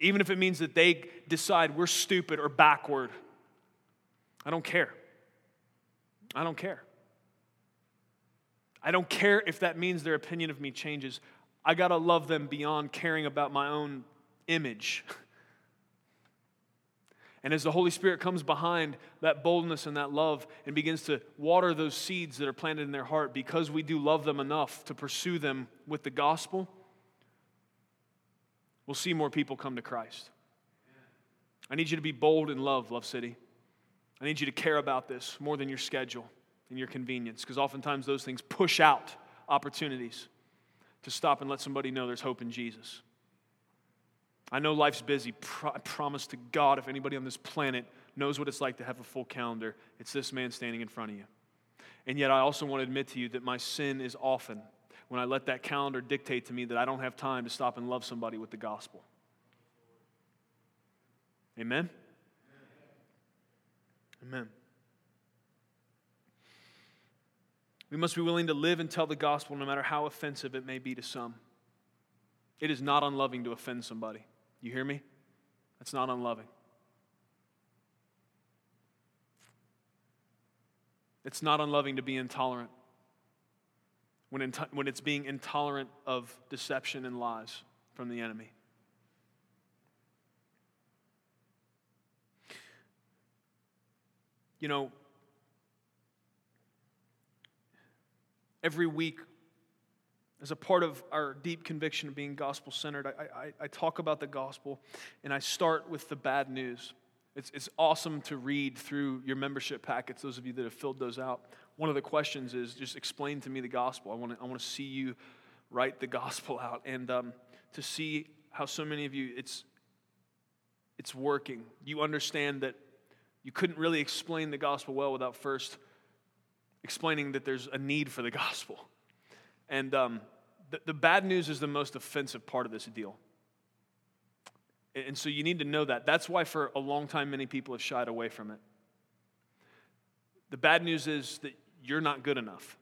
even if it means that they decide we're stupid or backward. I don't care. I don't care. I don't care if that means their opinion of me changes. I got to love them beyond caring about my own image. (laughs) And as the Holy Spirit comes behind that boldness and that love and begins to water those seeds that are planted in their heart because we do love them enough to pursue them with the gospel, we'll see more people come to Christ. I need you to be bold in love, Love City. I need you to care about this more than your schedule and your convenience, because oftentimes those things push out opportunities to stop and let somebody know there's hope in Jesus. I know life's busy. I promise to God, if anybody on this planet knows what it's like to have a full calendar, it's this man standing in front of you. And yet, I also want to admit to you that my sin is often when I let that calendar dictate to me that I don't have time to stop and love somebody with the gospel. Amen? Amen. We must be willing to live and tell the gospel no matter how offensive it may be to some. It is not unloving to offend somebody. You hear me? That's not unloving. It's not unloving to be intolerant when, into, when it's being intolerant of deception and lies from the enemy. You know, every week, as a part of our deep conviction of being gospel centered, I, I, I, talk about the gospel and I start with the bad news. It's, it's awesome to read through your membership packets, those of you that have filled those out one of the questions is just explain to me the gospel. I want to, I want to see you write the gospel out and um, to see how so many of you, it's, it's working. You understand that you couldn't really explain the gospel well without first explaining that there's a need for the gospel. And um, the, the bad news is the most offensive part of this deal. And so you need to know that. That's why, for a long time, many people have shied away from it. The bad news is that you're not good enough.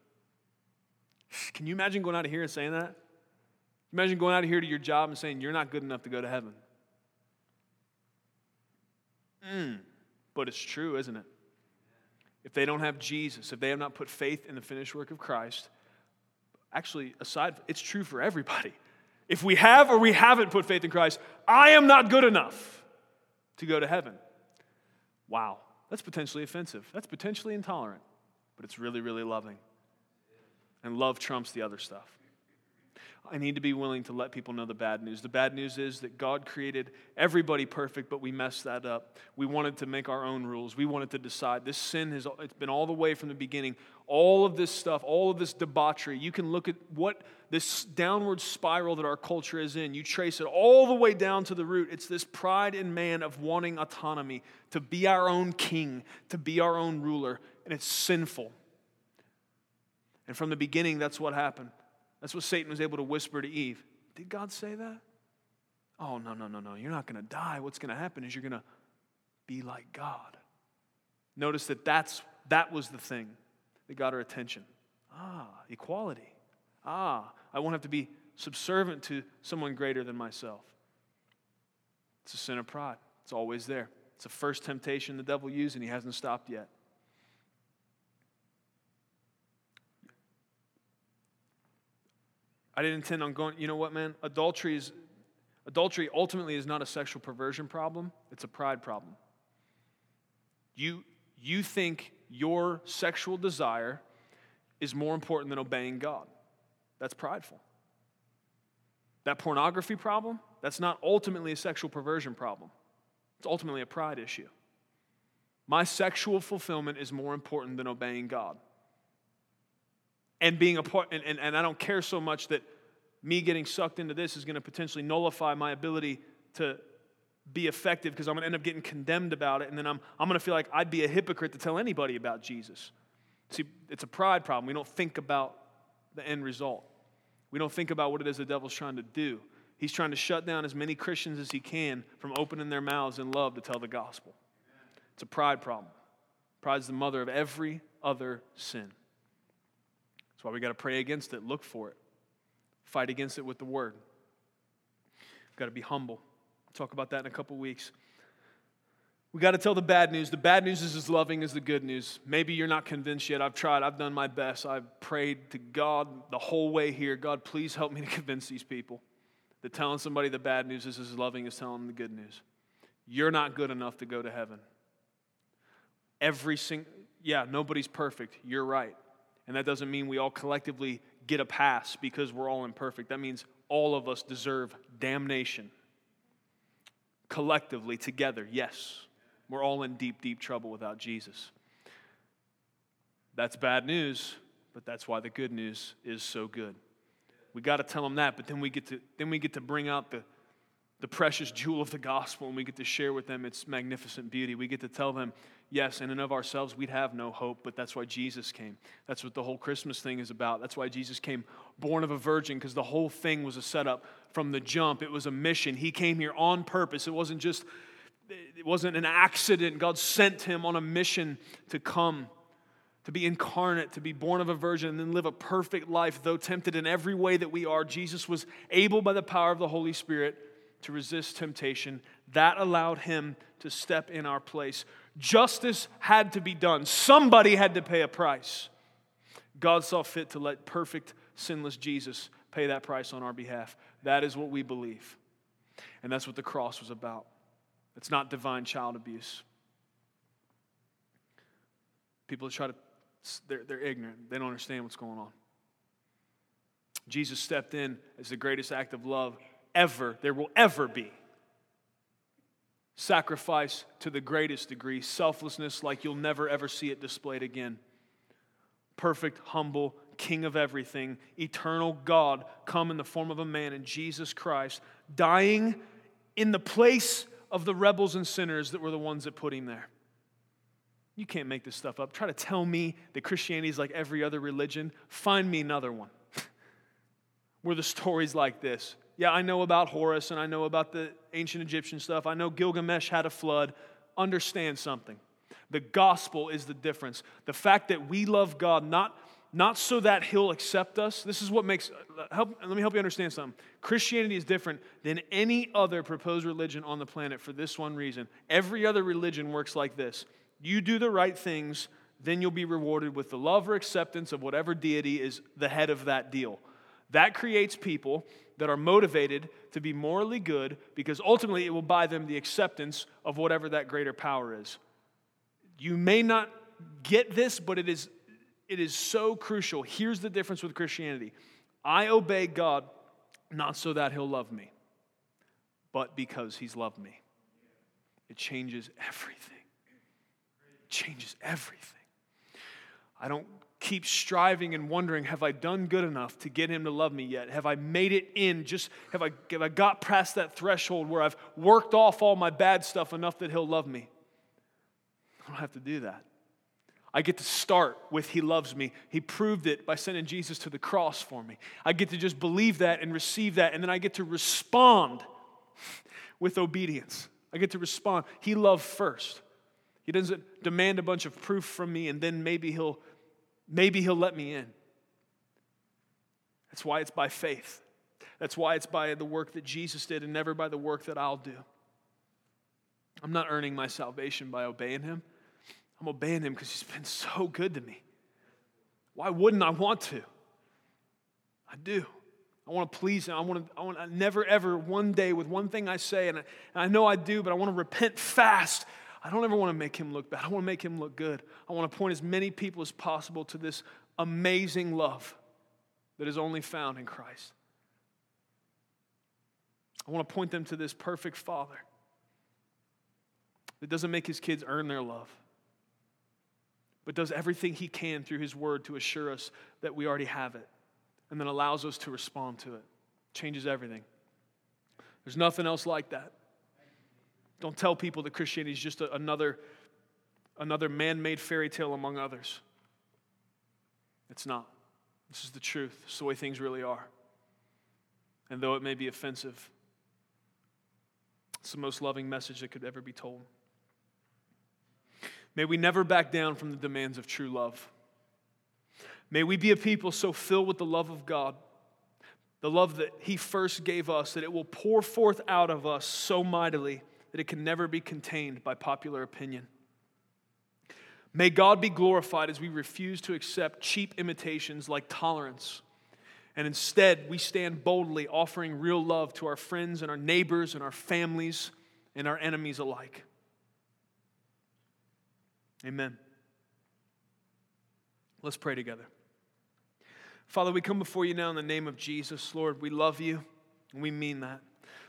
Can you imagine going out of here and saying that? Imagine going out of here to your job and saying, You're not good enough to go to heaven. Mm, but it's true, isn't it? If they don't have Jesus, if they have not put faith in the finished work of Christ, actually, aside, it's true for everybody. If we have or we haven't put faith in Christ, I am not good enough to go to heaven. Wow, that's potentially offensive. That's potentially intolerant but it's really, really loving. And love trumps the other stuff. I need to be willing to let people know the bad news. The bad news is that God created everybody perfect, but we messed that up. We wanted to make our own rules. We wanted to decide. This sin has it's been all the way from the beginning. All of this stuff, all of this debauchery, you can look at what this downward spiral that our culture is in. You trace it all the way down to the root. It's this pride in man of wanting autonomy, to be our own king, to be our own ruler and it's sinful. And from the beginning, that's what happened. That's what Satan was able to whisper to Eve. Did God say that? Oh, no, no, no, no. You're not going to die. What's going to happen is you're going to be like God. Notice that that's, that was the thing that got her attention. Ah, equality. Ah, I won't have to be subservient to someone greater than myself. It's a sin of pride. It's always there. It's the first temptation the devil used, and he hasn't stopped yet. I didn't intend on going, you know what, man? Adultery is adultery ultimately is not a sexual perversion problem, it's a pride problem. You you think your sexual desire is more important than obeying God. That's prideful. That pornography problem, that's not ultimately a sexual perversion problem. It's ultimately a pride issue. My sexual fulfillment is more important than obeying God. And being a part, and, and, and I don't care so much that me getting sucked into this is going to potentially nullify my ability to be effective because I'm going to end up getting condemned about it. And then I'm, I'm going to feel like I'd be a hypocrite to tell anybody about Jesus. See, it's a pride problem. We don't think about the end result. We don't think about what it is the devil's trying to do. He's trying to shut down as many Christians as he can from opening their mouths in love to tell the gospel. It's a pride problem. Pride's the mother of every other sin. Why we got to pray against it, look for it, fight against it with the word. Got to be humble. Talk about that in a couple weeks. We got to tell the bad news. The bad news is as loving as the good news. Maybe you're not convinced yet. I've tried, I've done my best. I've prayed to God the whole way here God, please help me to (laughs) convince these people that telling somebody the bad news is as loving as telling them the good news. You're not good enough to go to heaven. Every single, yeah, nobody's perfect. You're right. And that doesn't mean we all collectively get a pass because we're all imperfect. That means all of us deserve damnation. Collectively, together, yes. We're all in deep, deep trouble without Jesus. That's bad news, but that's why the good news is so good. We got to tell them that, but then we get to then we get to bring out the the precious jewel of the gospel and we get to share with them its magnificent beauty. We get to tell them, yes, in and of ourselves, we'd have no hope, but that's why Jesus came. That's what the whole Christmas thing is about. That's why Jesus came born of a virgin, because the whole thing was a setup from the jump. It was a mission. He came here on purpose. It wasn't just it wasn't an accident. God sent him on a mission to come, to be incarnate, to be born of a virgin, and then live a perfect life, though tempted in every way that we are. Jesus was able by the power of the Holy Spirit to resist temptation. That allowed him to step in our place. Justice had to be done, somebody had to pay a price. God saw fit to let perfect, sinless Jesus pay that price on our behalf. That is what we believe. And that's what the cross was about. It's not divine child abuse. People try to, they're, they're ignorant. They don't understand what's going on. Jesus stepped in as the greatest act of love ever, there will ever be. Sacrifice to the greatest degree, selflessness like you'll never ever see it displayed again. Perfect, humble, King of everything, eternal God, come in the form of a man in Jesus Christ, dying in the place of the rebels and sinners that were the ones that put him there. You can't make this stuff up. Try to tell me that Christianity is like every other religion. Find me another one (laughs) where the stories like this. Yeah, I know about Horus and I know about the ancient Egyptian stuff. I know Gilgamesh had a flood. Understand something. The gospel is the difference. The fact that we love God not not so that he'll accept us. This is what makes, help, let me help you understand something. Christianity is different than any other proposed religion on the planet for this one reason. Every other religion works like this you do the right things, then you'll be rewarded with the love or acceptance of whatever deity is the head of that deal. That creates people that are motivated to be morally good because ultimately it will buy them the acceptance of whatever that greater power is. You may not get this, but it is it is so crucial. Here's the difference with Christianity I obey God not so that He'll love me, but because He's loved me. It changes everything. It changes everything. I don't keep striving and wondering, have I done good enough to get him to love me yet? Have I made it in? Just have I, have I got past that threshold where I've worked off all my bad stuff enough that he'll love me? I don't have to do that. I get to start with He loves me. He proved it by sending Jesus to the cross for me. I get to just believe that and receive that, and then I get to respond with obedience. I get to respond. He loved first. He doesn't demand a bunch of proof from me and then maybe he'll maybe he'll let me in. That's why it's by faith. That's why it's by the work that Jesus did and never by the work that I'll do. I'm not earning my salvation by obeying him. I'm obeying him because he's been so good to me. Why wouldn't I want to? I do. I want to please him. I want to, I want to never, ever, one day, with one thing I say, and I, and I know I do, but I want to repent fast. I don't ever want to make him look bad. I want to make him look good. I want to point as many people as possible to this amazing love that is only found in Christ. I want to point them to this perfect Father that doesn't make his kids earn their love, but does everything he can through his word to assure us that we already have it and then allows us to respond to it. Changes everything. There's nothing else like that. Don't tell people that Christianity is just a, another, another man made fairy tale among others. It's not. This is the truth. It's the way things really are. And though it may be offensive, it's the most loving message that could ever be told. May we never back down from the demands of true love. May we be a people so filled with the love of God, the love that He first gave us, that it will pour forth out of us so mightily that it can never be contained by popular opinion. May God be glorified as we refuse to accept cheap imitations like tolerance. And instead, we stand boldly offering real love to our friends and our neighbors and our families and our enemies alike. Amen. Let's pray together. Father, we come before you now in the name of Jesus. Lord, we love you, and we mean that.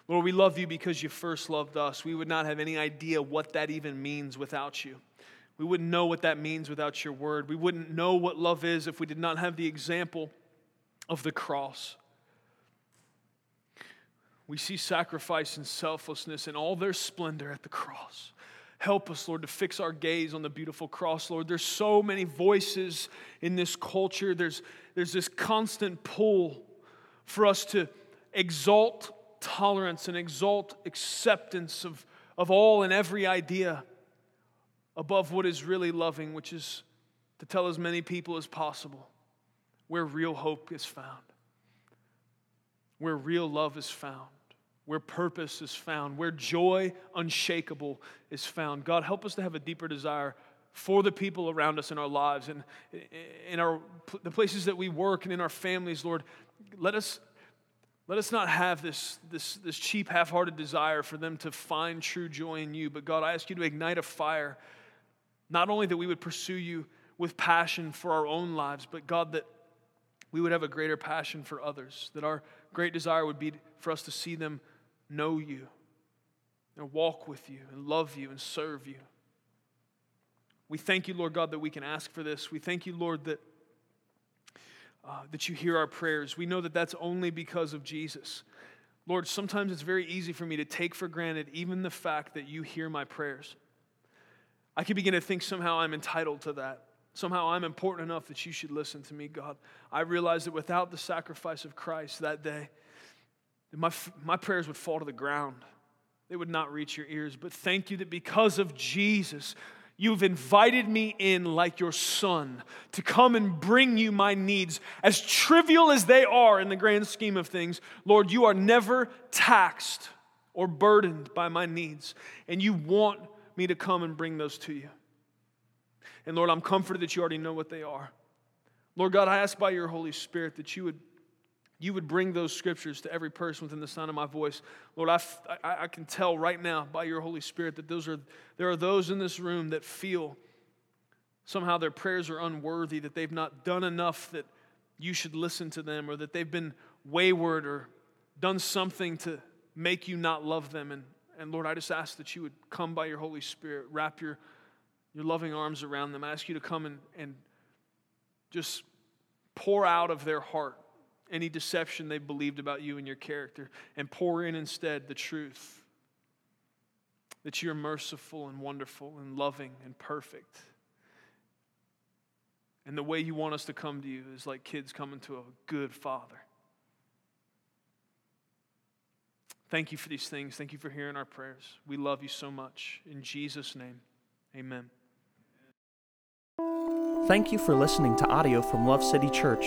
Lord, we love you because you first loved us. We would not have any idea what that even means without you. We wouldn't know what that means without your word. We wouldn't know what love is if we did not have the example of the cross. We see sacrifice and selflessness in all their splendor at the cross. Help us, Lord, to fix our gaze on the beautiful cross, Lord. There's so many voices in this culture. There's, there's this constant pull for us to exalt tolerance and exalt acceptance of, of all and every idea above what is really loving, which is to tell as many people as possible where real hope is found, where real love is found where purpose is found, where joy unshakable is found. God, help us to have a deeper desire for the people around us in our lives and in our, the places that we work and in our families, Lord. Let us, let us not have this, this, this cheap, half hearted desire for them to find true joy in you. But God, I ask you to ignite a fire, not only that we would pursue you with passion for our own lives, but God, that we would have a greater passion for others, that our great desire would be for us to see them know you and walk with you and love you and serve you. We thank you, Lord God, that we can ask for this. We thank you, Lord, that, uh, that you hear our prayers. We know that that's only because of Jesus. Lord, sometimes it's very easy for me to take for granted even the fact that you hear my prayers. I can begin to think somehow I'm entitled to that. Somehow I'm important enough that you should listen to me, God. I realize that without the sacrifice of Christ that day, my, my prayers would fall to the ground. They would not reach your ears. But thank you that because of Jesus, You've invited me in like your son to come and bring you my needs. As trivial as they are in the grand scheme of things, Lord, you are never taxed or burdened by my needs. And you want me to come and bring those to you. And Lord, I'm comforted that you already know what they are. Lord God, I ask by your Holy Spirit that you would you would bring those scriptures to every person within the sound of my voice. Lord, I, I, I, can tell right now by your Holy Spirit that those are, there are those in this room that feel somehow their prayers are unworthy, that they've not done enough that you should listen to them, or that they've been wayward or done something to make you not love them. And, and Lord, I just ask that you would come by your Holy Spirit, wrap your, your loving arms around them. I ask you to come and, and just pour out of their heart any deception they believed about you and your character and pour in instead the truth that you're merciful and wonderful and loving and perfect. And the way you want us to come to you is like kids coming to a good father. Thank you for these things. Thank you for hearing our prayers. We love you so much. In Jesus' name, amen. Thank you for listening to audio from Love City Church,